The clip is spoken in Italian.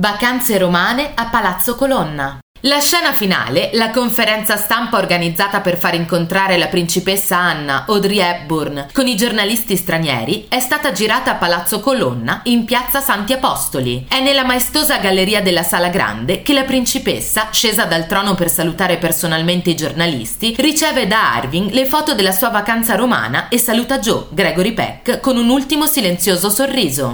Vacanze romane a Palazzo Colonna. La scena finale, la conferenza stampa organizzata per far incontrare la principessa Anna, Audrey Hepburn, con i giornalisti stranieri, è stata girata a Palazzo Colonna, in piazza Santi Apostoli. È nella maestosa galleria della Sala Grande che la principessa, scesa dal trono per salutare personalmente i giornalisti, riceve da Arvin le foto della sua vacanza romana e saluta Joe, Gregory Peck, con un ultimo silenzioso sorriso.